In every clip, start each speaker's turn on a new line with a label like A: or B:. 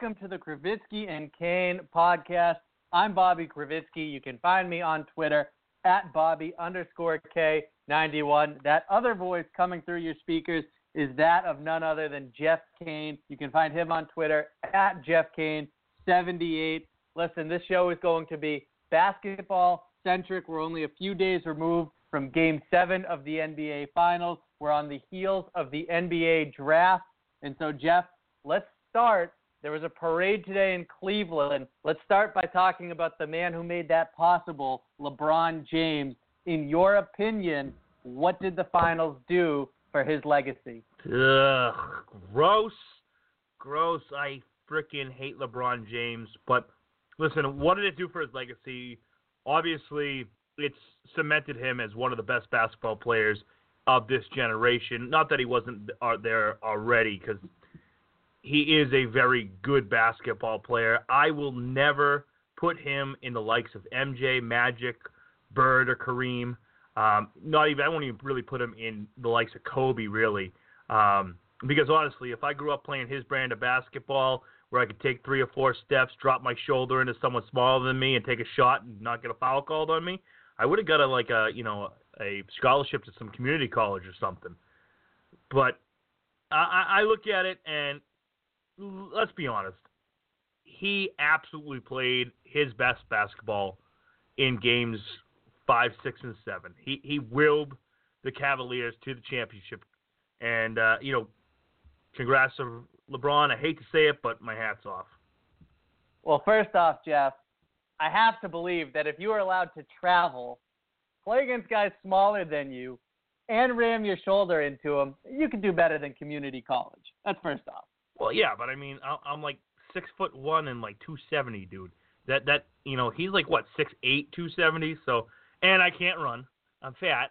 A: Welcome to the Krivitsky and Kane podcast. I'm Bobby Krivitsky. You can find me on Twitter at Bobby underscore K91. That other voice coming through your speakers is that of none other than Jeff Kane. You can find him on Twitter at Jeff Kane78. Listen, this show is going to be basketball centric. We're only a few days removed from game seven of the NBA Finals. We're on the heels of the NBA draft. And so, Jeff, let's start. There was a parade today in Cleveland. Let's start by talking about the man who made that possible, LeBron James. In your opinion, what did the finals do for his legacy?
B: Ugh, gross, gross. I freaking hate LeBron James. But listen, what did it do for his legacy? Obviously, it's cemented him as one of the best basketball players of this generation. Not that he wasn't uh, there already, because he is a very good basketball player. I will never put him in the likes of MJ, Magic, Bird, or Kareem. Um, not even I won't even really put him in the likes of Kobe, really, um, because honestly, if I grew up playing his brand of basketball, where I could take three or four steps, drop my shoulder into someone smaller than me, and take a shot and not get a foul called on me, I would have got a like a you know a scholarship to some community college or something. But I, I look at it and let's be honest, he absolutely played his best basketball in games five, six, and seven. He he willed the Cavaliers to the championship, and uh, you know, congrats to LeBron. I hate to say it, but my hat's off.
A: Well, first off, Jeff, I have to believe that if you were allowed to travel, play against guys smaller than you, and ram your shoulder into them, you could do better than community college. That's first off.
B: Well, yeah, but I mean, I'm like six foot one and like two seventy, dude. That that you know, he's like what six eight, two seventy. So, and I can't run. I'm fat.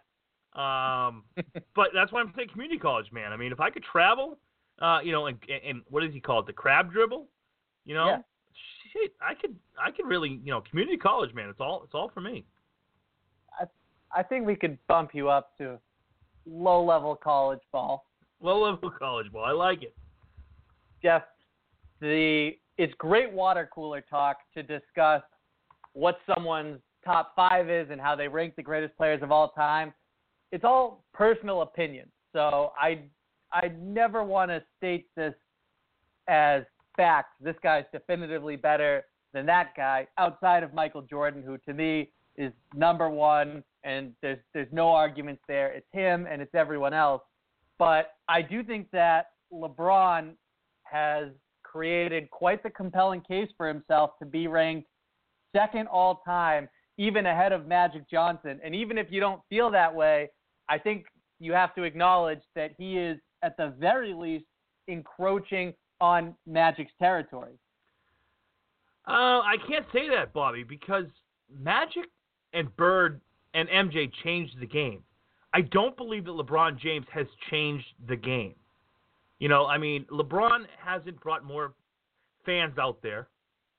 B: Um, but that's why I'm saying community college, man. I mean, if I could travel, uh, you know, and and what does he call it, the crab dribble? You know,
A: yeah.
B: shit, I could I could really, you know, community college, man. It's all it's all for me.
A: I I think we could bump you up to low level college ball.
B: Low level college ball. I like it.
A: Jeff, the it's great water cooler talk to discuss what someone's top five is and how they rank the greatest players of all time. It's all personal opinion. So I I never want to state this as fact. This guy's definitively better than that guy outside of Michael Jordan, who to me is number one, and there's there's no arguments there. It's him and it's everyone else. But I do think that LeBron has created quite the compelling case for himself to be ranked second all time, even ahead of Magic Johnson. And even if you don't feel that way, I think you have to acknowledge that he is, at the very least, encroaching on Magic's territory.
B: Uh, I can't say that, Bobby, because Magic and Bird and MJ changed the game. I don't believe that LeBron James has changed the game. You know, I mean, LeBron hasn't brought more fans out there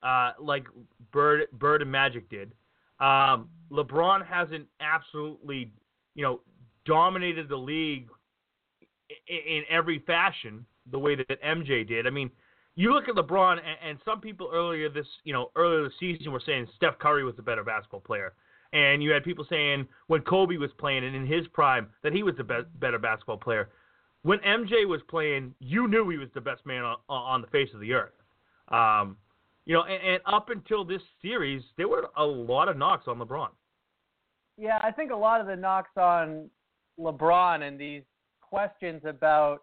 B: uh, like Bird, Bird and Magic did. Um, LeBron hasn't absolutely, you know, dominated the league in, in every fashion the way that MJ did. I mean, you look at LeBron, and, and some people earlier this, you know, earlier this season were saying Steph Curry was the better basketball player, and you had people saying when Kobe was playing and in his prime that he was the be- better basketball player when MJ was playing, you knew he was the best man on, on the face of the earth. Um, you know, and, and up until this series, there were a lot of knocks on LeBron.
A: Yeah, I think a lot of the knocks on LeBron and these questions about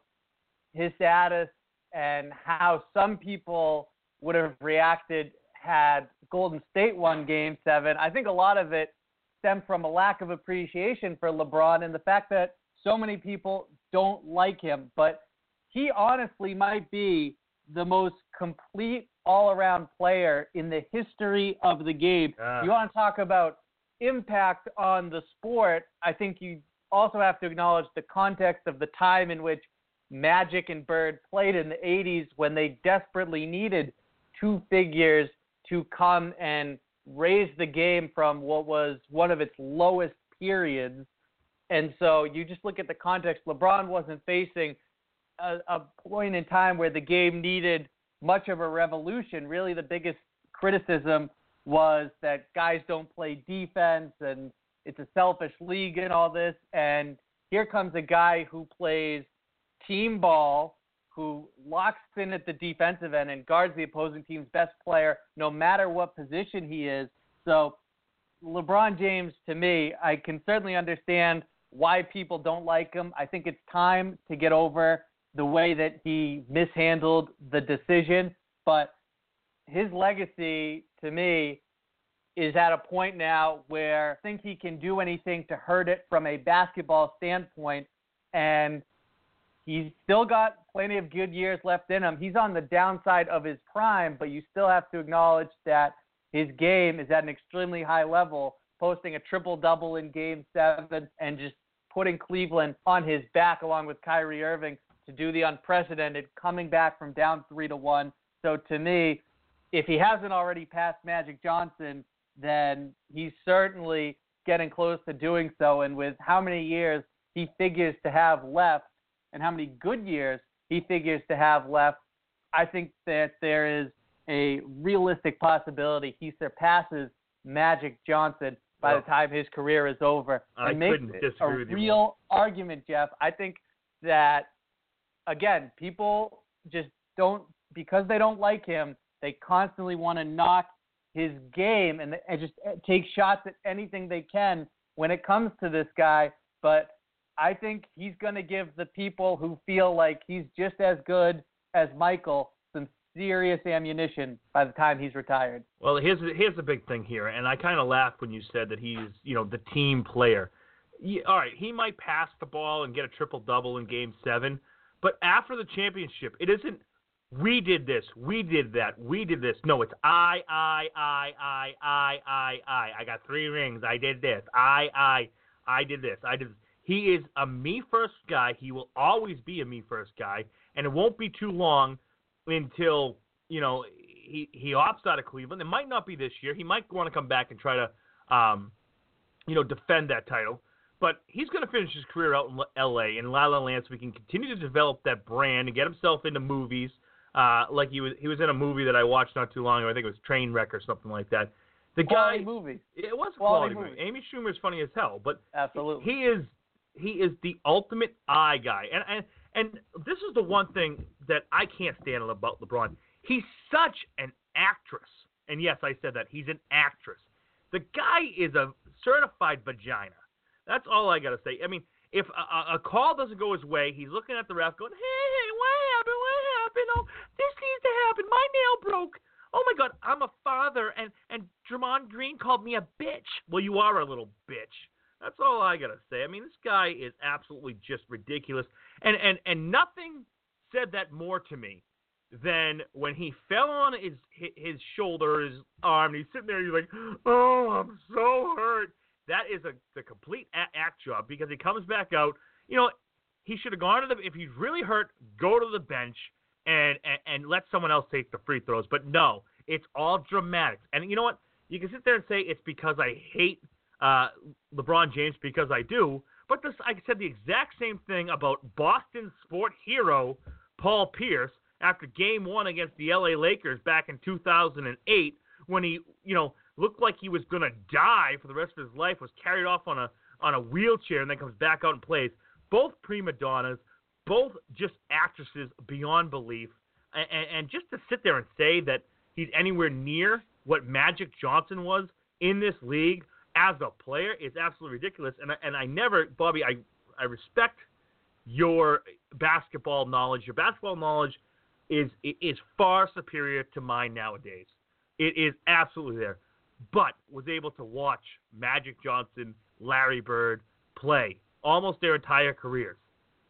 A: his status and how some people would have reacted had Golden State won game seven. I think a lot of it stemmed from a lack of appreciation for LeBron and the fact that so many people don't like him, but he honestly might be the most complete all around player in the history of the game.
B: Yeah.
A: You want to talk about impact on the sport? I think you also have to acknowledge the context of the time in which Magic and Bird played in the 80s when they desperately needed two figures to come and raise the game from what was one of its lowest periods And so you just look at the context. LeBron wasn't facing a, a point in time where the game needed much of a revolution. Really, the biggest criticism was that guys don't play defense and it's a selfish league and all this. And here comes a guy who plays team ball, who locks in at the defensive end and guards the opposing team's best player no matter what position he is. So, LeBron James, to me, I can certainly understand why people don't like him. I think it's time to get over the way that he mishandled the decision, but his legacy to me is at a point now where I think he can do anything to hurt it from a basketball standpoint and he's still got plenty of good years left in him. He's on the downside of his prime, but you still have to acknowledge that his game is at an extremely high level, posting a triple double in game 7 and just putting Cleveland on his back along with Kyrie Irving to do the unprecedented, coming back from down three to one. So to me, if he hasn't already passed Magic Johnson, then he's certainly getting close to doing so. And with how many years he figures to have left, and how many good years he figures to have left, I think that there is a realistic possibility he surpasses Magic Johnson by well, the time his career is over.
B: I
A: and makes
B: a
A: real argument, Jeff. I think that again, people just don't because they don't like him. They constantly want to knock his game and, and just uh, take shots at anything they can when it comes to this guy. But I think he's going to give the people who feel like he's just as good as Michael serious ammunition by the time he's retired.
B: Well, here's here's the big thing here, and I kind of laughed when you said that he's you know the team player. Yeah, all right, he might pass the ball and get a triple double in Game Seven, but after the championship, it isn't we did this, we did that, we did this. No, it's I, I, I, I, I, I, I. I got three rings. I did this. I, I, I did this. I did. He is a me first guy. He will always be a me first guy, and it won't be too long until you know he he opts out of Cleveland. It might not be this year. He might want to come back and try to, um, you know, defend that title. But he's going to finish his career out in L.A. in La La Land, so he can continue to develop that brand and get himself into movies. Uh, like he was, he was in a movie that I watched not too long ago. I think it was Trainwreck or something like that.
A: The quality guy, movie.
B: It was a
A: quality,
B: quality movie. movie. Amy Schumer is funny as hell, but
A: absolutely,
B: he is he is the ultimate eye guy. And and and this is the one thing that I can't stand about LeBron. He's such an actress. And yes, I said that. He's an actress. The guy is a certified vagina. That's all I got to say. I mean, if a, a, call doesn't go his way, he's looking at the ref going, hey, hey, what happened? What happened? Oh, this needs to happen. My nail broke. Oh my God, I'm a father, and and Draymond Green called me a bitch. Well, you are a little bitch. That's all I gotta say. I mean, this guy is absolutely just ridiculous, and and and nothing said that more to me than when he fell on his his shoulder, his arm, and he's sitting there. He's like, "Oh, I'm so hurt." That is a the complete act job because he comes back out. You know, he should have gone to the if he's really hurt, go to the bench and, and and let someone else take the free throws. But no, it's all dramatics. And you know what? You can sit there and say it's because I hate uh, LeBron James because I do. But this, I said the exact same thing about Boston sport hero Paul Pierce after Game One against the LA Lakers back in 2008 when he, you know, looked like he was going to die for the rest of his life, was carried off on a on a wheelchair, and then comes back out and plays. Both prima donnas, both just actresses beyond belief, and, and just to sit there and say that he's anywhere near what Magic Johnson was in this league as a player is absolutely ridiculous. And I, and I never, Bobby, I I respect your basketball knowledge. Your basketball knowledge is is far superior to mine nowadays. It is absolutely there but was able to watch Magic Johnson, Larry Bird play almost their entire careers.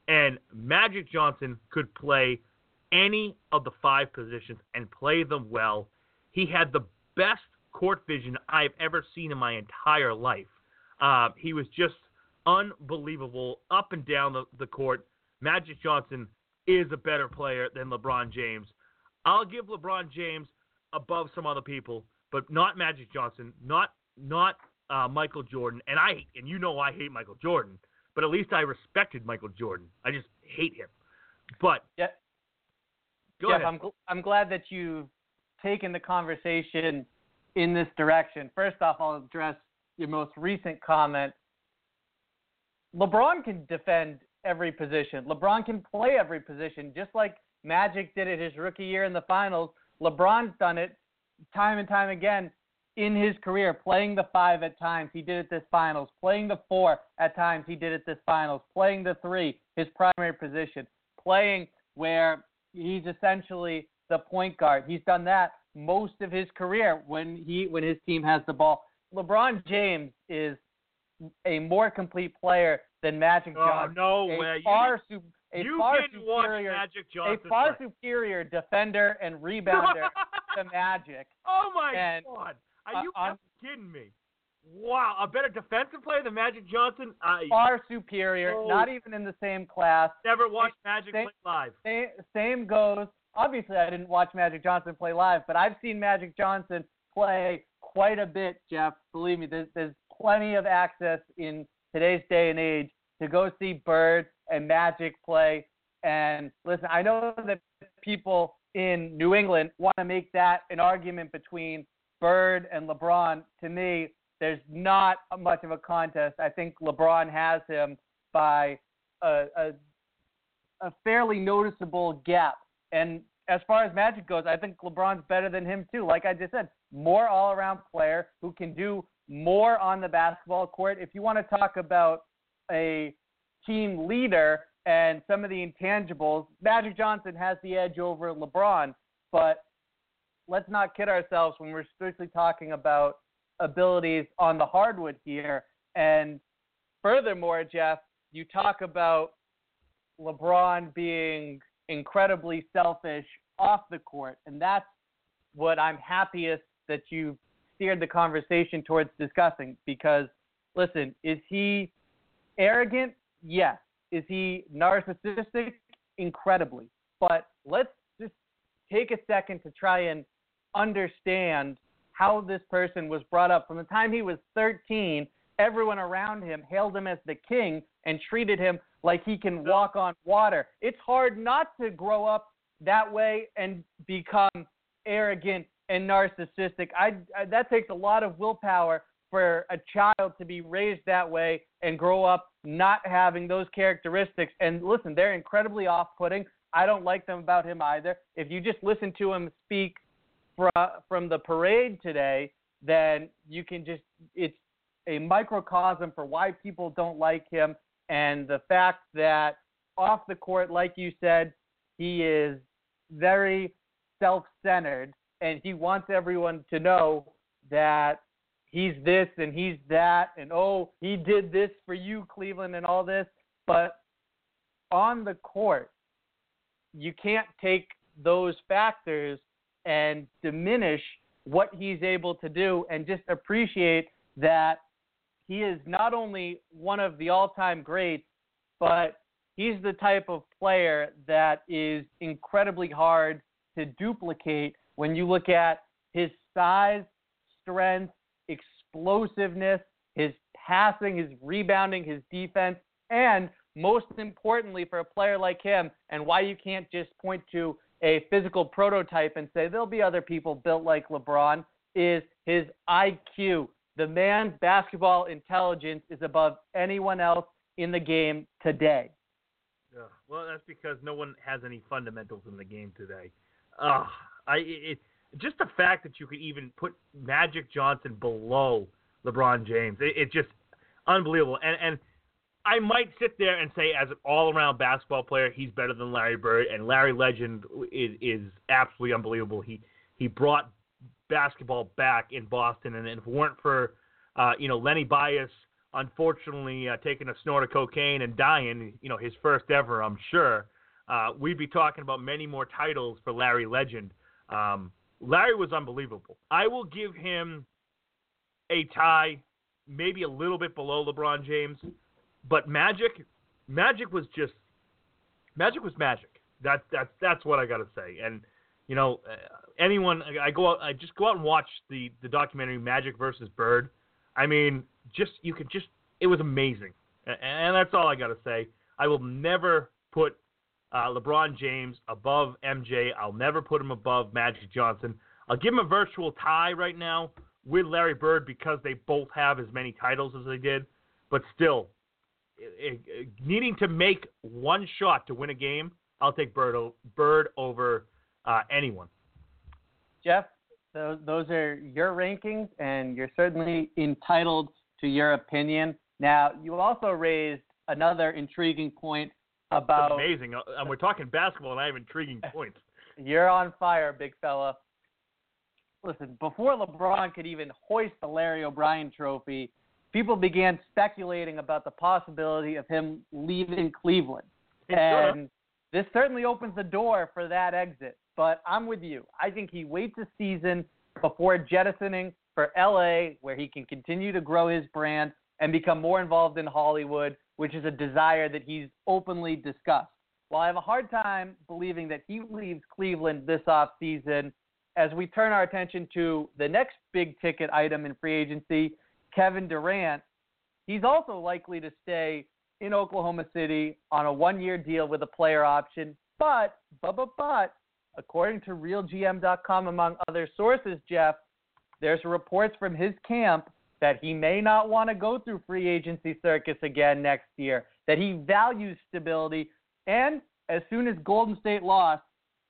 B: And Magic Johnson could play any of the five positions and play them well. He had the best court vision I've ever seen in my entire life. Uh, he was just unbelievable up and down the, the court. Magic Johnson is a better player than LeBron James. I'll give LeBron James above some other people, but not Magic Johnson, not not uh, Michael Jordan, and I and you know I hate Michael Jordan, but at least I respected Michael Jordan. I just hate him. But
A: yeah,
B: go
A: Jeff,
B: ahead.
A: I'm gl- I'm glad that you've taken the conversation in this direction. First off, I'll address your most recent comment. LeBron can defend every position. LeBron can play every position, just like Magic did it his rookie year in the finals. LeBron's done it time and time again in his career, playing the five at times. He did it this finals. Playing the four at times. He did it this finals. Playing the three, his primary position. Playing where he's essentially the point guard. He's done that most of his career when he when his team has the ball. LeBron James is a more complete player than Magic
B: oh
A: Johnson.
B: no
A: a
B: way! You
A: far, su- a
B: you
A: far
B: didn't watch
A: superior,
B: Magic
A: a far
B: play.
A: superior defender and rebounder to Magic.
B: oh my
A: and,
B: god! Are
A: uh,
B: you effing kidding me? Wow, a better defensive player than Magic Johnson? I
A: Far superior,
B: Oh.
A: not even in the same class.
B: never watched Magic
A: they-
B: play live.
A: Same, same goes. Obviously, I didn't watch Magic Johnson play live, but I've seen Magic Johnson play quite a bit, Jeff. Believe me, there's, there's plenty of access in today's day and age to go see Bird and Magic play. And listen, I know that people in New England want to make that an argument between Bird and LeBron. To me, there's not much of a contest. I think LeBron has him by a, a, a fairly noticeable gap. And as far as Magic goes, I think LeBron's better than him too. Like I just said, more all-around player who can do more on the basketball court. If you want to talk about a team leader and some of the intangibles, Magic Johnson has the edge over LeBron. But let's not kid ourselves when we're strictly talking about abilities on the hardwood here. And furthermore, Jeff, you talk about LeBron being incredibly selfish off the court, and that's what I'm happiest that you steered the conversation towards discussing. Because, listen, is he arrogant? Yes. Is he narcissistic? Incredibly. But let's just take a second to try and understand how this person was brought up. From the time he was 13, everyone around him hailed him as the king and treated him like he can walk on water. It's hard not to grow up that way and become arrogant and narcissistic. I, I that takes a lot of willpower for a child to be raised that way and grow up not having those characteristics. And listen, they're incredibly off-putting. I don't like them about him either. If you just listen to him speak from from the parade today, then you can just it's a microcosm for why people don't like him and the fact that off the court, like you said, he is very self-centered and he wants everyone to know that he's this and he's that and oh he did this for you Cleveland and all this. But on the court you can't take those factors and diminish what he's able to do and just appreciate that he is not only one of the all-time greats but he's the type of player that is incredibly hard to duplicate when you look at his size, strength, explosiveness, his passing, his rebounding, his defense, and most importantly for a player like him, and why you can't just point to a physical prototype and say there'll be other people built like LeBron, is his IQ. The man's basketball intelligence is above anyone else in the game today.
B: Yeah. Well, that's because no one has any fundamentals in the game today. Uh, I it just the fact that you could even put Magic Johnson below LeBron James, it, it just unbelievable. And and I might sit there and say, as an all-around basketball player, he's better than Larry Bird, and Larry Legend is is absolutely unbelievable. He he brought basketball back in Boston, and if it weren't for uh, you know Lenny Bias unfortunately uh, taking a snort of cocaine and dying, you know his first ever, I'm sure, uh, we'd be talking about many more titles for Larry Legend. Um, Larry was unbelievable. I will give him a tie, maybe a little bit below LeBron James, but Magic, Magic was just Magic was magic. That that's that's what I got to say. And you know, uh, anyone I go out, I just go out and watch the the documentary Magic versus Bird. I mean, just you could just it was amazing. and that's all I got to say. I will never put uh, LeBron James above MJ. I'll never put him above Magic Johnson. I'll give him a virtual tie right now with Larry Bird because they both have as many titles as they did. But still, it, it, needing to make one shot to win a game, I'll take Bird, Bird over uh, anyone.
A: Jeff, those, those are your rankings, and you're certainly entitled to your opinion. Now, you also raised another intriguing point about.
B: That's amazing. Uh, and we're talking basketball, and I have intriguing points.
A: You're on fire, big fella. Listen, before LeBron could even hoist the Larry O'Brien trophy, people began speculating about the possibility of him leaving Cleveland. And this certainly opens the door for that exit. But I'm with you. I think he waits a season before jettisoning for LA, where he can continue to grow his brand and become more involved in Hollywood, which is a desire that he's openly discussed. While I have a hard time believing that he leaves Cleveland this offseason, as we turn our attention to the next big ticket item in free agency, Kevin Durant, he's also likely to stay in Oklahoma City on a one year deal with a player option. But, but, but, but, according to RealGM.com, among other sources, Jeff, there's reports from his camp that he may not want to go through free agency circus again next year, that he values stability. And as soon as Golden State lost,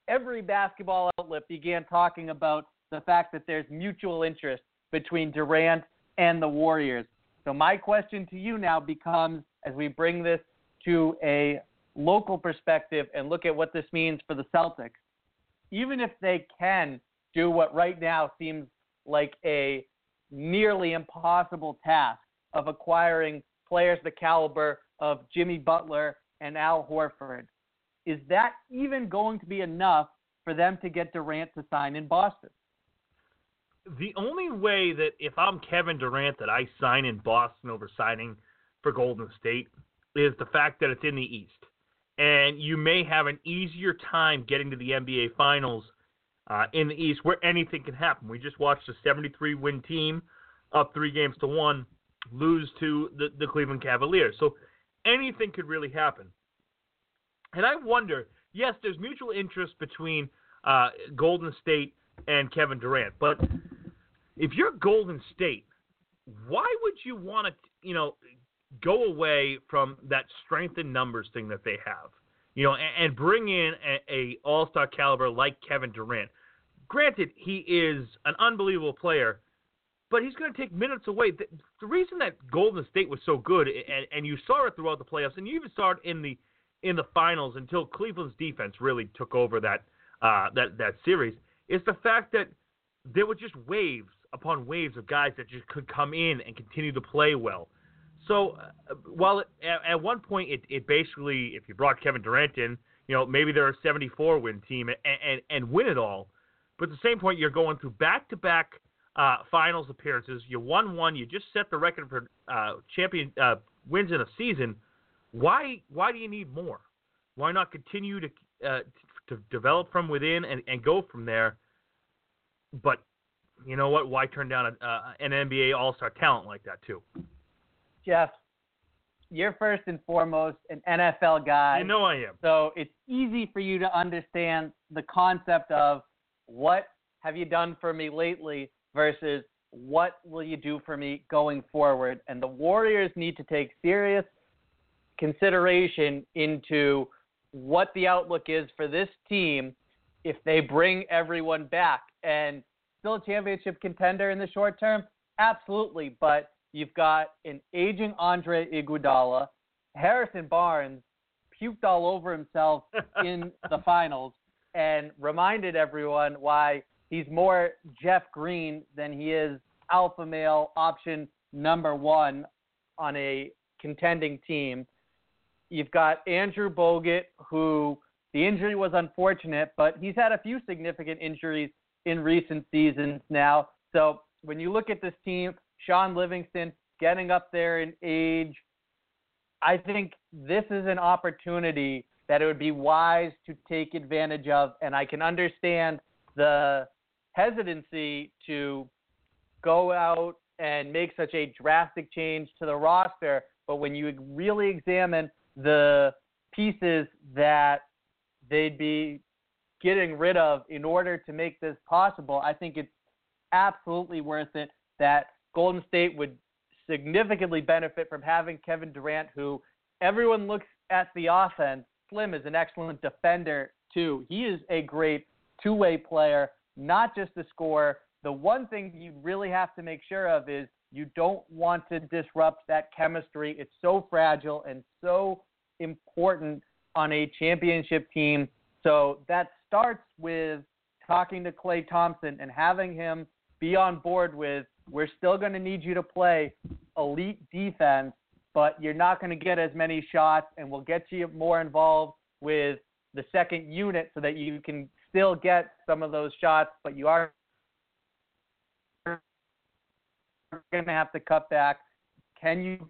A: every basketball outlet began talking about the fact that there's mutual interest between Durant and the Warriors. So my question to you now becomes as we bring this to a local perspective and look at what this means for the Celtics, even if they can do what right now seems like a nearly impossible task of acquiring players the caliber of Jimmy Butler and Al Horford, is that even going to be enough for them to get Durant to sign in Boston?
B: The only way that if I'm Kevin Durant that I sign in Boston over signing for Golden State is the fact that it's in the East. And you may have an easier time getting to the NBA Finals uh, in the East where anything can happen. We just watched a 73 win team up three games to one lose to the, the Cleveland Cavaliers. So anything could really happen. And I wonder yes, there's mutual interest between uh, Golden State and Kevin Durant, but if you're Golden State, why would you want to, you know, go away from that strength in numbers thing that they have, you know, and, and bring in a, a All Star caliber like Kevin Durant. Granted, he is an unbelievable player, but he's going to take minutes away. The, the, reason that Golden State was so good, and, and you saw it throughout the playoffs, and you even saw it in the in the finals until Cleveland's defense really took over that uh, that that series, is the fact that there were just waves upon waves of guys that just could come in and continue to play well. So uh, while it, at, at, one point it, it basically, if you brought Kevin Durant in, you know maybe they're a 74 win team and, and, and win it all, but at the same point you're going through back to back finals appearances. You won one. You just set the record for uh, champion uh, wins in a season. Why why do you need more? Why not continue to uh, to develop from within and, and go from there? But you know what? Why turn down a, uh, an NBA All Star talent like that too?
A: Jeff, you're first and foremost an NFL guy.
B: I know I am.
A: So it's easy for you to understand the concept of what have you done for me lately versus what will you do for me going forward. And the Warriors need to take serious consideration into what the outlook is for this team if they bring everyone back. And still a championship contender in the short term? Absolutely. But You've got an aging Andre Iguodala. Harrison Barnes puked all over himself in the finals and reminded everyone why he's more Jeff Green than he is alpha male option number one on a contending team. You've got Andrew Bogut, who the injury was unfortunate, but he's had a few significant injuries in recent seasons now. So when you look at this team, Shaun Livingston getting up there in age. I think this is an opportunity that it would be wise to take advantage of, and I can understand the hesitancy to go out and make such a drastic change to the roster. but when you really examine the pieces that they'd be getting rid of in order to make this possible, I think it's absolutely worth it that Golden State would significantly benefit from having Kevin Durant, who everyone looks at the offense. Slim is an excellent defender, too. He is a great two way player, not just a scorer. The one thing you really have to make sure of is you don't want to disrupt that chemistry. It's so fragile and so important on a championship team. So that starts with talking to Klay Thompson and having him be on board with we're still going to need you to play elite defense, but you're not going to get as many shots, and we'll get you more involved with the second unit so that you can still get some of those shots, but you are going to have to cut back. Can you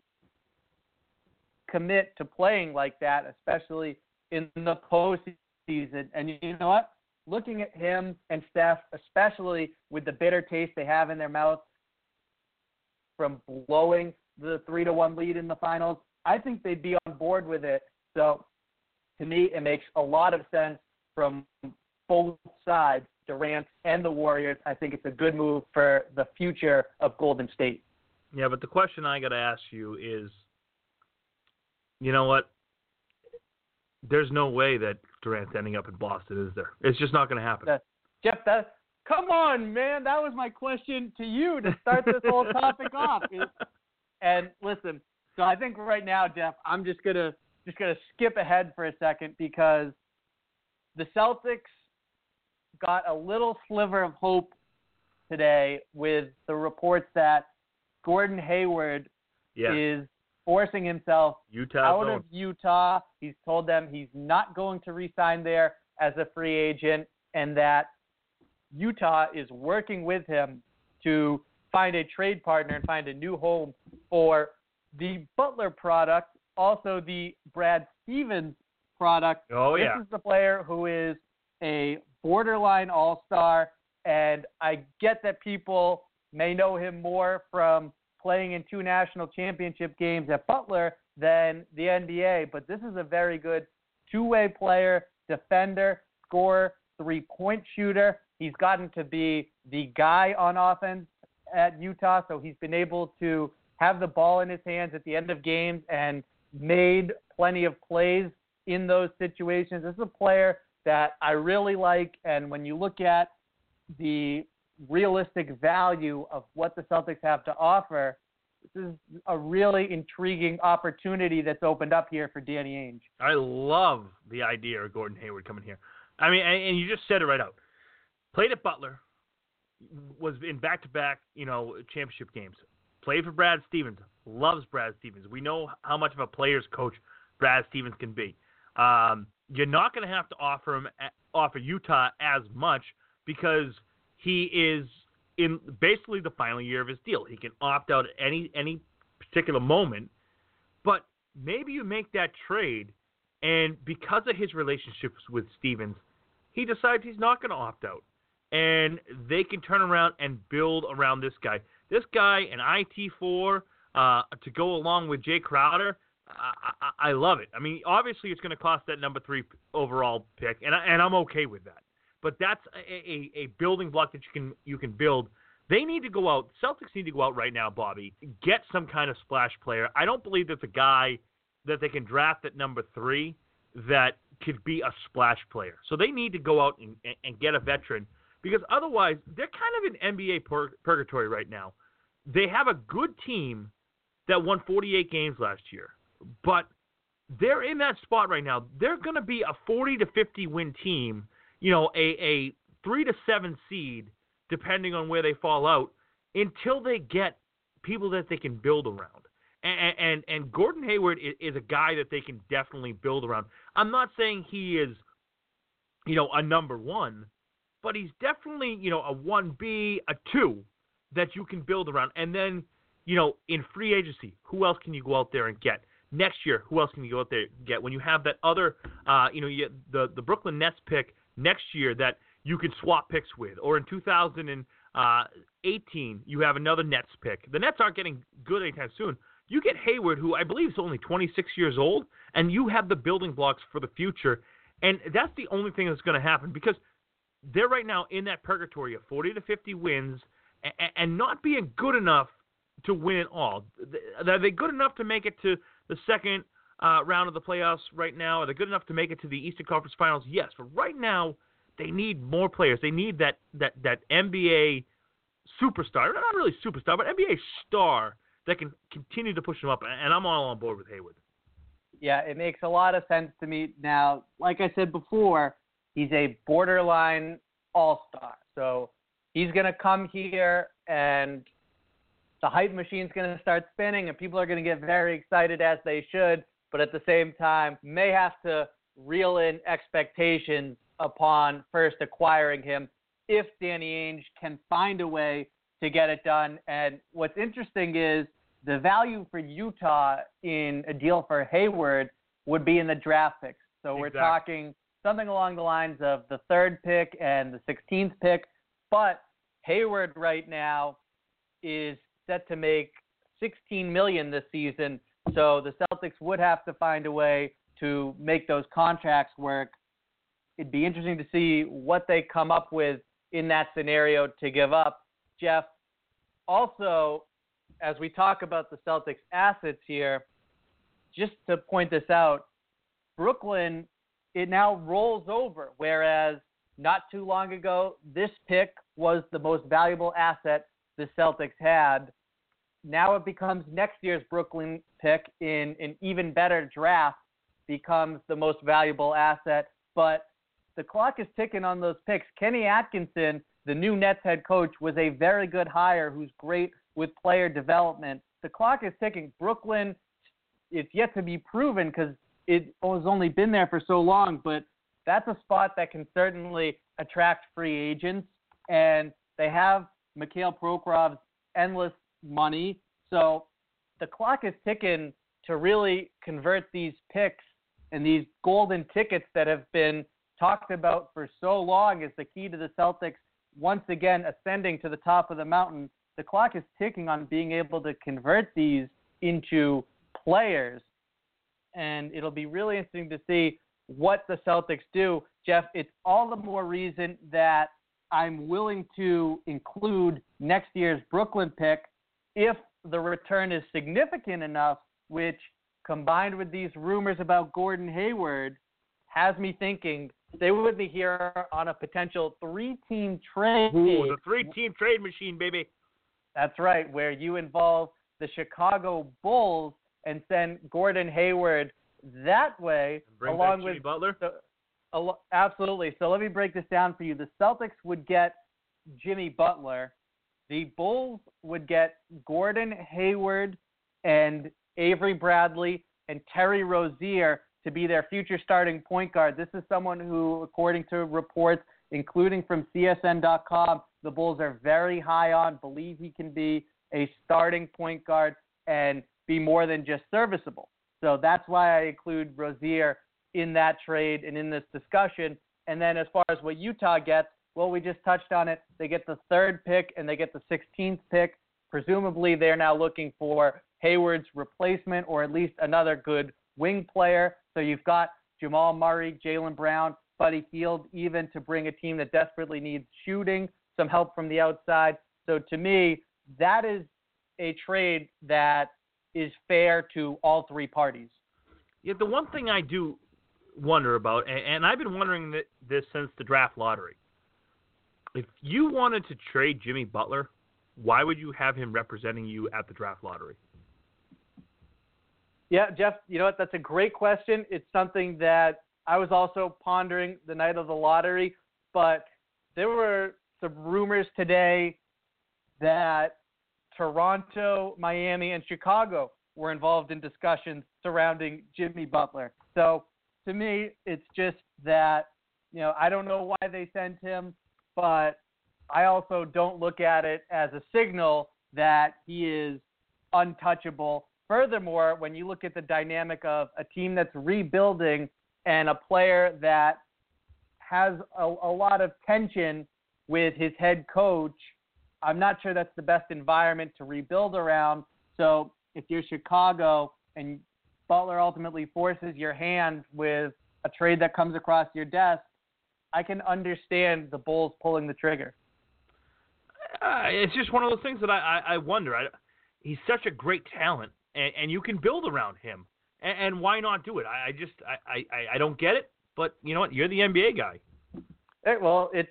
A: commit to playing like that, especially in the postseason? And you know what? Looking at him and Steph, especially with the bitter taste they have in their mouth from blowing the three to one lead in the finals, I think they'd be on board with it. So to me, it makes a lot of sense from both sides, Durant and the Warriors. I think it's a good move for the future of Golden State.
B: Yeah, but the question I got to ask you is, you know what? There's no way that Durant's ending up in Boston, is there? It's just not going to happen.
A: Jeff, that come on, man. That was my question to you to start this whole topic off. And listen, so I think right now, Jeff, I'm just gonna just gonna skip ahead for a second because the Celtics got a little sliver of hope today with the reports that Gordon Hayward
B: yeah.
A: is forcing himself
B: Utah
A: out
B: zone.
A: of Utah. He's told them he's not going to resign there as a free agent and that Utah is working with him to find a trade partner and find a new home for the Butler product, also the Brad Stevens product.
B: Oh, yeah.
A: this is the player who is a borderline all star, and I get that people may know him more from playing in two national championship games at Butler than the NBA, but this is a very good two way player, defender, scorer, three point shooter. He's gotten to be the guy on offense at Utah, so he's been able to have the ball in his hands at the end of games and made plenty of plays in those situations. This is a player that I really like, and when you look at the realistic value of what the Celtics have to offer, this is a really intriguing opportunity that's opened up here for Danny Ainge.
B: I love the idea of Gordon Hayward coming here. I mean, and you just said it right out. Played at Butler, was in back-to-back, you know, championship games. Played for Brad Stevens. Loves Brad Stevens. We know how much of a player's coach Brad Stevens can be. Um, you're not going to have to offer him offer Utah as much because he is in basically the final year of his deal. He can opt out at any any particular moment, but maybe you make that trade, and because of his relationships with Stevens, he decides he's not going to opt out, and they can turn around and build around this guy. This guy, an IT four, uh, to go along with Jae Crowder. I, I, I love it. I mean, obviously, it's going to cost that number three overall pick, and I, and I'm okay with that but that's a, a, a building block that you can you can build. They need to go out. Celtics need to go out right now, Bobby. Get some kind of splash player. I don't believe that the guy that they can draft at number three that could be a splash player. So they need to go out and, and get a veteran because otherwise they're kind of in NBA pur- purgatory right now. They have a good team that won 48 games last year, but they're in that spot right now. They're going to be a 40 to 50 win team you know, a, a three to seven seed, depending on where they fall out, until they get people that they can build around. And and, and Gordon Hayward is, is a guy that they can definitely build around. I'm not saying he is, you know, a number one, but he's definitely, you know, a one B, a two that you can build around. And then, you know, in free agency, who else can you go out there and get? Next year, who else can you go out there and get? When you have that other, uh, you know, you, the the Brooklyn Nets pick next year that you can swap picks with, or in 2018 you have another Nets pick. The Nets aren't getting good anytime soon. You get Hayward, who I believe is only 26 years old, and you have the building blocks for the future. And that's the only thing that's going to happen because they're right now in that purgatory of 40 to 50 wins and, and not being good enough to win it all. Are they good enough to make it to the second uh, round of the playoffs right now? Are they good enough to make it to the Eastern Conference Finals? Yes, but right now they need more players. They need that that that NBA superstar, not really superstar, but NBA star that can continue to push them up. And I'm all on board with Hayward.
A: Yeah, it makes a lot of sense to me. Now, like I said before, he's a borderline all star. So he's going to come here and the hype machine's going to start spinning and people are going to get very excited as they should, but at the same time may have to reel in expectations upon first acquiring him if Danny Ainge can find a way to get it done. And what's interesting is the value for Utah in a deal for Hayward would be in the draft picks. So we're talking something along the lines of the third pick and the 16th pick. But Hayward right now is set to make 16 million this season. So the Celtics would have to find a way to make those contracts work. It'd be interesting to see what they come up with in that scenario to give up. Jeff, also, as we talk about the Celtics assets here, just to point this out, Brooklyn, it now rolls over, whereas not too long ago, this pick was the most valuable asset the Celtics had. Now it becomes next year's Brooklyn pick in an even better draft becomes the most valuable asset. But the clock is ticking on those picks. Kenny Atkinson, the new Nets head coach, was a very good hire who's great with player development. The clock is ticking. Brooklyn, it's yet to be proven because it has only been there for so long, but that's a spot that can certainly attract free agents. And they have Mikhail Prokhorov's endless money. So the clock is ticking to really convert these picks and these golden tickets that have been talked about for so long as the key to the Celtics once again ascending to the top of the mountain. The clock is ticking on being able to convert these into players. And it'll be really interesting to see what the Celtics do. Jeff, it's all the more reason that I'm willing to include next year's Brooklyn pick if the return is significant enough, which combined with these rumors about Gordon Hayward has me thinking they would be here on a potential three-team trade.
B: Ooh, the three-team trade machine, baby.
A: That's right, where you involve the Chicago Bulls and send Gordon Hayward that way, along with
B: Butler.
A: So, absolutely. So let me break this down for you. The Celtics would get Jimmy Butler. The Bulls would get Gordon Hayward and Avery Bradley and Terry Rozier to be their future starting point guard. This is someone who, according to reports, including from CSN.com, the Bulls are very high on, believe he can be a starting point guard and be more than just serviceable. So that's why I include Rozier in that trade and in this discussion. And then as far as what Utah gets, well, we just touched on it. They get the third pick and they get the 16th pick. Presumably, they're now looking for Hayward's replacement or at least another good wing player. So you've got Jamal Murray, Jaylen Brown, Buddy Hield, even to bring a team that desperately needs shooting, some help from the outside. So to me, that is a trade that is fair to all three parties.
B: Yeah, the one thing I do wonder about, and I've been wondering this since the draft lottery. If you wanted to trade Jimmy Butler, why would you have him representing you at the draft lottery?
A: Yeah, Jeff, you know what? That's a great question. It's something that I was also pondering the night of the lottery, but there were some rumors today that Toronto, Miami, and Chicago were involved in discussions surrounding Jimmy Butler. So to me, it's just that, you know, I don't know why they sent him, but I also don't look at it as a signal that he is untouchable. Furthermore, when you look at the dynamic of a team that's rebuilding and a player that has a, a lot of tension with his head coach, I'm not sure that's the best environment to rebuild around. So if you're Chicago and Butler ultimately forces your hand with a trade that comes across your desk, I can understand the Bulls pulling the trigger.
B: Uh, it's just one of those things that I, I, I wonder. I, he's such a great talent, and, and you can build around him. And, and why not do it? I, I just I, I, I don't get it. But you know what? You're the NBA guy.
A: Well, it's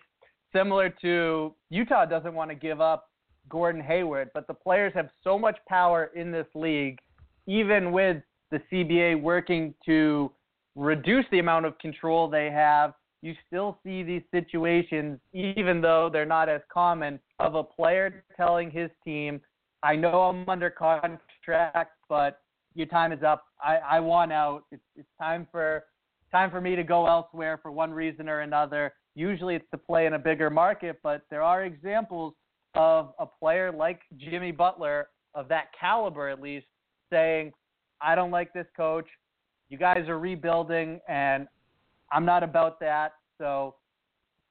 A: similar to Utah doesn't want to give up Gordon Hayward, but the players have so much power in this league, even with the CBA working to reduce the amount of control they have. You still see these situations, even though they're not as common, of a player telling his team, I know I'm under contract, but your time is up. I, I want out. It's, it's time for time for me to go elsewhere for one reason or another. Usually it's to play in a bigger market, but there are examples of a player like Jimmy Butler of that caliber at least saying, I don't like this coach. You guys are rebuilding and I'm not about that. So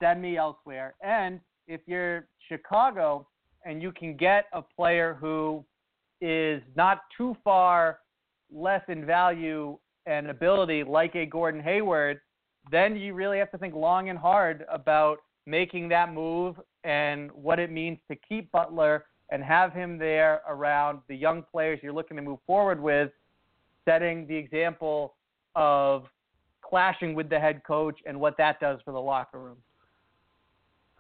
A: send me elsewhere. And if you're Chicago and you can get a player who is not too far less in value and ability like a Gordon Hayward, then you really have to think long and hard about making that move and what it means to keep Butler and have him there around the young players you're looking to move forward with, setting the example of clashing with the head coach and what that does for the locker room.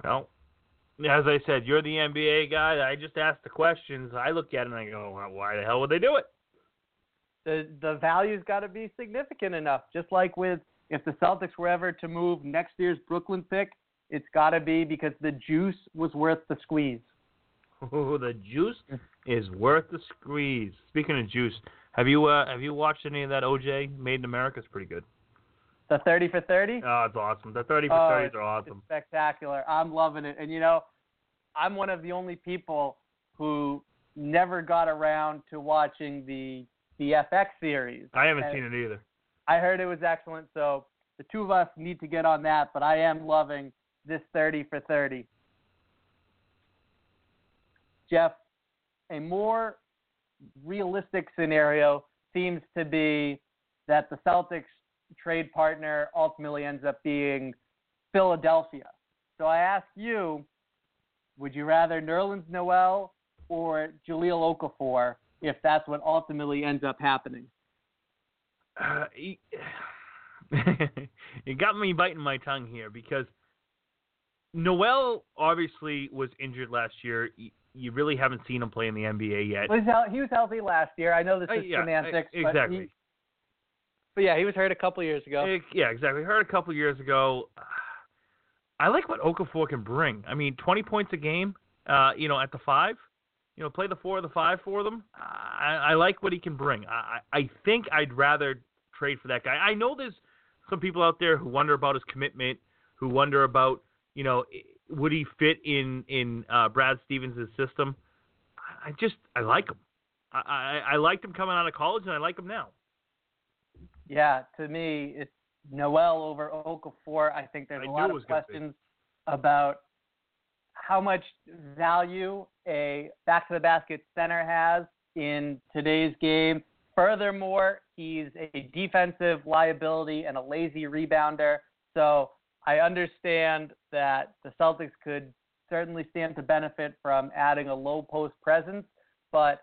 B: Well, as I said, you're the NBA guy. I just ask the questions. I look at it and I go, well, why the hell would they do it?
A: The the value's got to be significant enough. Just like with if the Celtics were ever to move next year's Brooklyn pick, it's got to be because the juice was worth the squeeze.
B: Oh, the juice is worth the squeeze. Speaking of juice, have you uh, have you watched any of that OJ Made in America? It's pretty good.
A: The thirty for thirty.
B: Oh, it's awesome. The thirty for thirties
A: oh,
B: are awesome.
A: spectacular. I'm loving it. And you know, I'm one of the only people who never got around to watching the the FX series.
B: I haven't
A: and
B: seen it either.
A: I heard it was excellent, so the two of us need to get on that. But I am loving this 30 for 30. Jeff, a more realistic scenario seems to be that the Celtics trade partner ultimately ends up being Philadelphia. So I ask you, would you rather Nerlens Noel or Jahlil Okafor if that's what ultimately ends up happening?
B: Uh, it got me biting my tongue here because Noel obviously was injured last year. You really haven't seen him play in the NBA yet.
A: Well, he was healthy last year. I know this
B: uh,
A: is
B: uh, yeah,
A: semantics,
B: exactly.
A: but, he, but yeah, he was hurt a couple years ago.
B: yeah, exactly. Hurt a couple years ago. I like what Okafor can bring. I mean, 20 points a game. Uh, you know, at the five. You know, play the four or the five for them. I, I like what he can bring. I, I think I'd rather trade for that guy. I know there's some people out there who wonder about his commitment, who wonder about you know, would he fit in in uh, Brad Stevens' system? I just I like him. I, I I liked him coming out of college, and I like him now.
A: Yeah, to me, it's Noel over Okafor. I think there's
B: I
A: a lot of questions about how much value a back to the basket center has in today's game. Furthermore, he's a defensive liability and a lazy rebounder. So I understand that the Celtics could certainly stand to benefit from adding a low post presence, but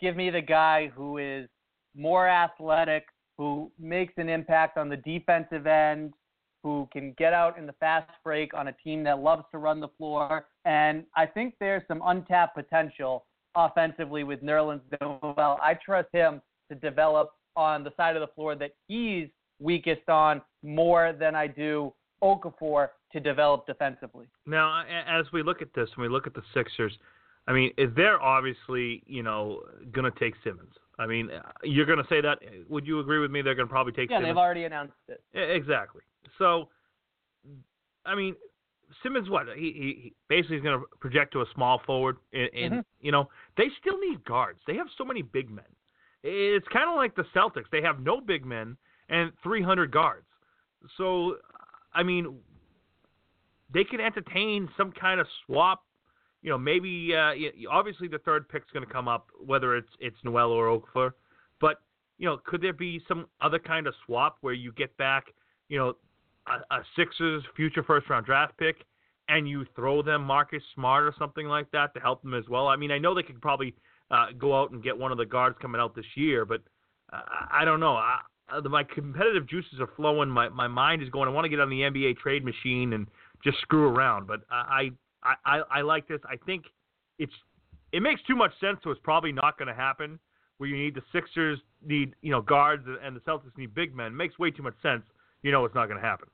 A: give me the guy who is more athletic, who makes an impact on the defensive end, who can get out in the fast break on a team that loves to run the floor. And I think there's some untapped potential offensively with Nerlens Noel. I trust him to develop on the side of the floor that he's weakest on more than I do Okafor to develop defensively.
B: Now, as we look at this, when we look at the Sixers, I mean, they're obviously, you know, going to take Simmons. I mean, you're going to say that. Would you agree with me? They're going to probably take.
A: Yeah,
B: Simmons?
A: they've already announced it.
B: Exactly. So, I mean, Simmons, what he, he basically is going to project to a small forward, and, and
A: mm-hmm.
B: you know they still need guards. They have so many big men. It's kind of like the Celtics. They have no big men and 300 guards. So I mean, they can entertain some kind of swap, you know, maybe uh, obviously the third pick's going to come up, whether it's it's Noel or Okafor. But you know, could there be some other kind of swap where you get back, you know, a, a Sixers future first round draft pick, and you throw them Marcus Smart or something like that to help them as well? I mean, I know they could probably uh, go out and get one of the guards coming out this year, but uh, I don't know. I, uh, my competitive juices are flowing. My my mind is going. I want to get on the NBA trade machine and just screw around. But I I I, I like this. I think it's it makes too much sense, so it's probably not going to happen. Where you need the Sixers need you know guards and the Celtics need big men it makes way too much sense. You know it's not going to happen.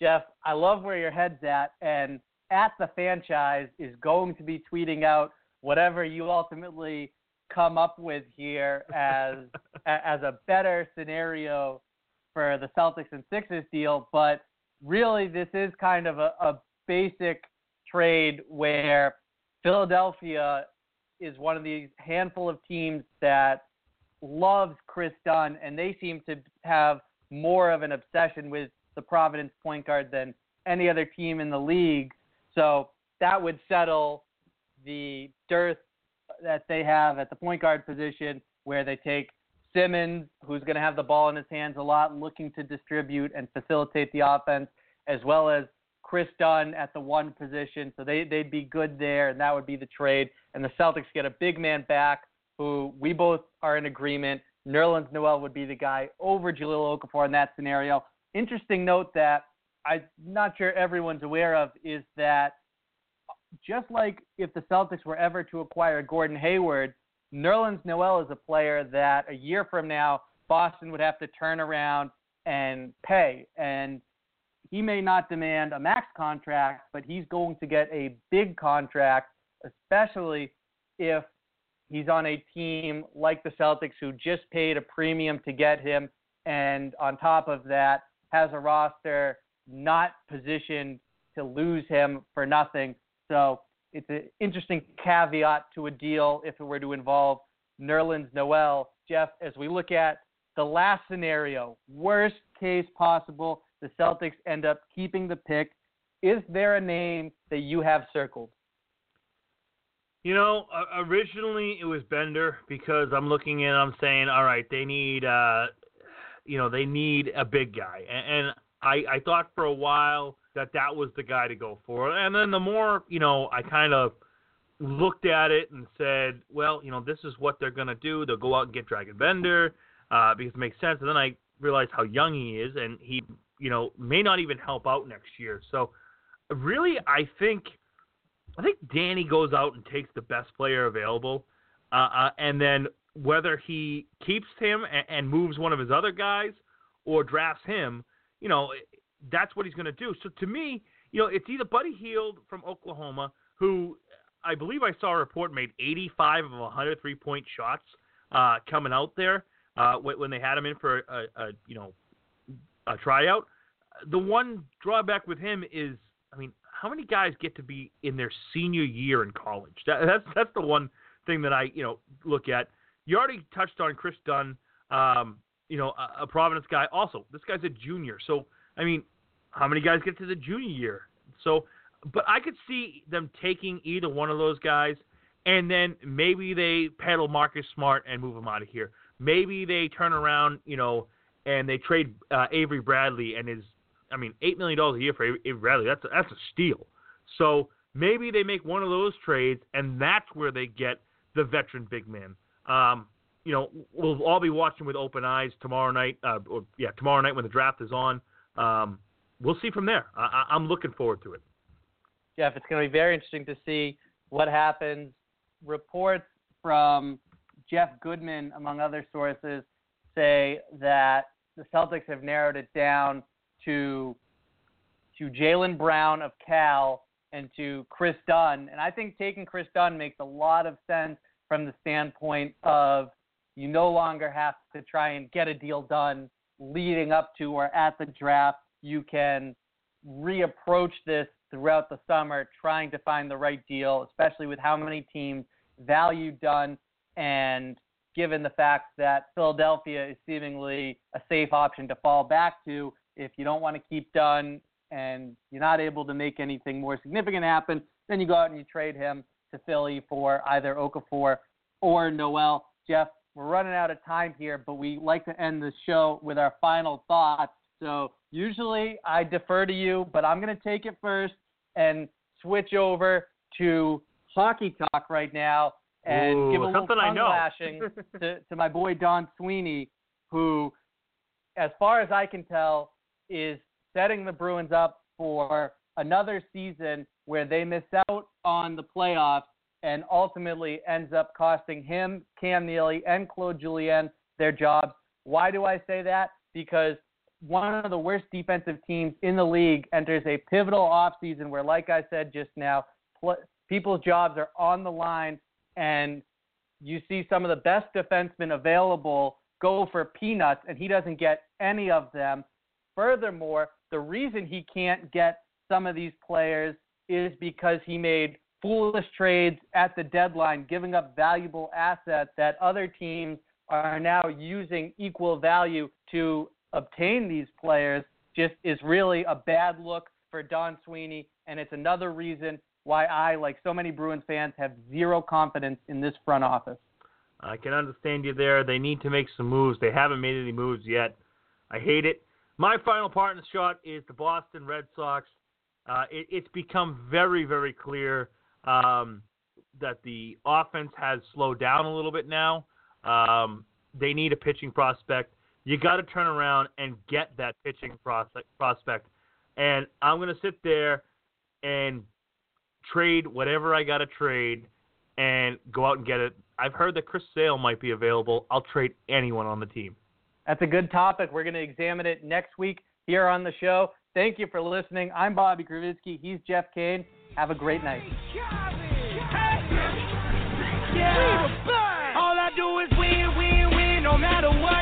A: Jeff, I love where your head's at, and at the franchise is going to be tweeting out whatever you ultimately come up with here as as a better scenario for the Celtics and Sixers deal, but really this is kind of a, a basic trade where Philadelphia is one of these handful of teams that loves Kris Dunn, and they seem to have more of an obsession with the Providence point guard than any other team in the league. So that would settle the dearth that they have at the point guard position, where they take Simmons, who's going to have the ball in his hands a lot, looking to distribute and facilitate the offense, as well as Kris Dunn at the one position. So they, they'd be good there, and that would be the trade. And the Celtics get a big man back who we both are in agreement. Nerlens Noel would be the guy over Jahlil Okafor in that scenario. Interesting note that I'm not sure everyone's aware of is that just like if the Celtics were ever to acquire Gordon Hayward, Nerlens Noel is a player that a year from now Boston would have to turn around and pay. And he may not demand a max contract, but he's going to get a big contract, especially if he's on a team like the Celtics who just paid a premium to get him. And on top of that, has a roster not positioned to lose him for nothing. So it's an interesting caveat to a deal if it were to involve Nerlens Noel. Jeff, as we look at the last scenario, worst case possible, the Celtics end up keeping the pick. Is there a name that you have circled?
B: You know, originally it was Bender because I'm looking and I'm saying, all right, they need, uh, you know, they need a big guy, and, and I, I thought for a while that that was the guy to go for. And then the more, you know, I kind of looked at it and said, well, you know, this is what they're to do. They'll go out and get Dragan Bender uh, because it makes sense. And then I realized how young he is, and he, you know, may not even help out next year. So really, I think, I think Danny goes out and takes the best player available, uh, uh, and then whether he keeps him and, and moves one of his other guys or drafts him, you know, that's what he's going to do. So to me, you know, it's either Buddy Hield from Oklahoma, who I believe I saw a report made 85 of 100 three point shots uh, coming out there uh, when they had him in for a, a you know a tryout. The one drawback with him is, I mean, how many guys get to be in their senior year in college? That, that's that's the one thing that I you know look at. You already touched on Kris Dunn, um, you know, a, a Providence guy. Also, this guy's a junior, so I mean, how many guys get to the junior year? So, but I could see them taking either one of those guys, and then maybe they peddle Marcus Smart and move him out of here. Maybe they turn around, you know, and they trade uh, Avery Bradley and his, I mean, eight million dollars a year for Avery Bradley. That's a, that's a steal. So maybe they make one of those trades, and that's where they get the veteran big man. Um, you know, we'll all be watching with open eyes tomorrow night. Uh, or, yeah, tomorrow night when the draft is on um, we'll see from there. I, I'm looking forward to it.
A: Jeff, it's going to be very interesting to see what happens. Reports from Jeff Goodman, among other sources, say that the Celtics have narrowed it down to to Jaylen Brown of Cal and to Kris Dunn. And I think taking Kris Dunn makes a lot of sense from the standpoint of you no longer have to try and get a deal done leading up to or at the draft, you can reapproach this throughout the summer, trying to find the right deal, especially with how many teams value Dunn and given the fact that Philadelphia is seemingly a safe option to fall back to if you don't want to keep Dunn and you're not able to make anything more significant happen, then you go out and you trade him to Philly for either Okafor or Noel. Jeff, we're running out of time here, but we like to end the show with our final thoughts. So usually I defer to you, but I'm going to take it first and switch over to hockey talk right now and
B: Ooh,
A: give a little
B: something I
A: tongue
B: know.
A: lashing to, to my boy Don Sweeney, who, as far as I can tell, is setting the Bruins up for another season where they miss out on the playoffs and ultimately ends up costing him, Cam Neely, and Claude Julien their jobs. Why do I say that? Because one of the worst defensive teams in the league enters a pivotal offseason where, like I said just now, pl- people's jobs are on the line, and you see some of the best defensemen available go for peanuts, and he doesn't get any of them. Furthermore, the reason he can't get some of these players is because he made foolish trades at the deadline, giving up valuable assets that other teams are now using equal value to obtain these players just is really a bad look for Don Sweeney, and it's another reason why I, like so many Bruins fans, have zero confidence in this front office.
B: I can understand you there. They need to make some moves. They haven't made any moves yet. I hate it. My final part in the shot is the Boston Red Sox. Uh, it, it's become very, very clear um, that the offense has slowed down a little bit now. Um, they need a pitching prospect. You got to turn around and get that pitching prospect. Prospect, and I'm going to sit there and trade whatever I got to trade and go out and get it. I've heard that Chris Sale might be available. I'll trade anyone on the team.
A: That's a good topic. We're going to examine it next week here on the show. Thank you for listening. I'm Bobby Krivitsky. He's Jeff Kane. Have a great night.
C: All I do is win, win, win, no matter what.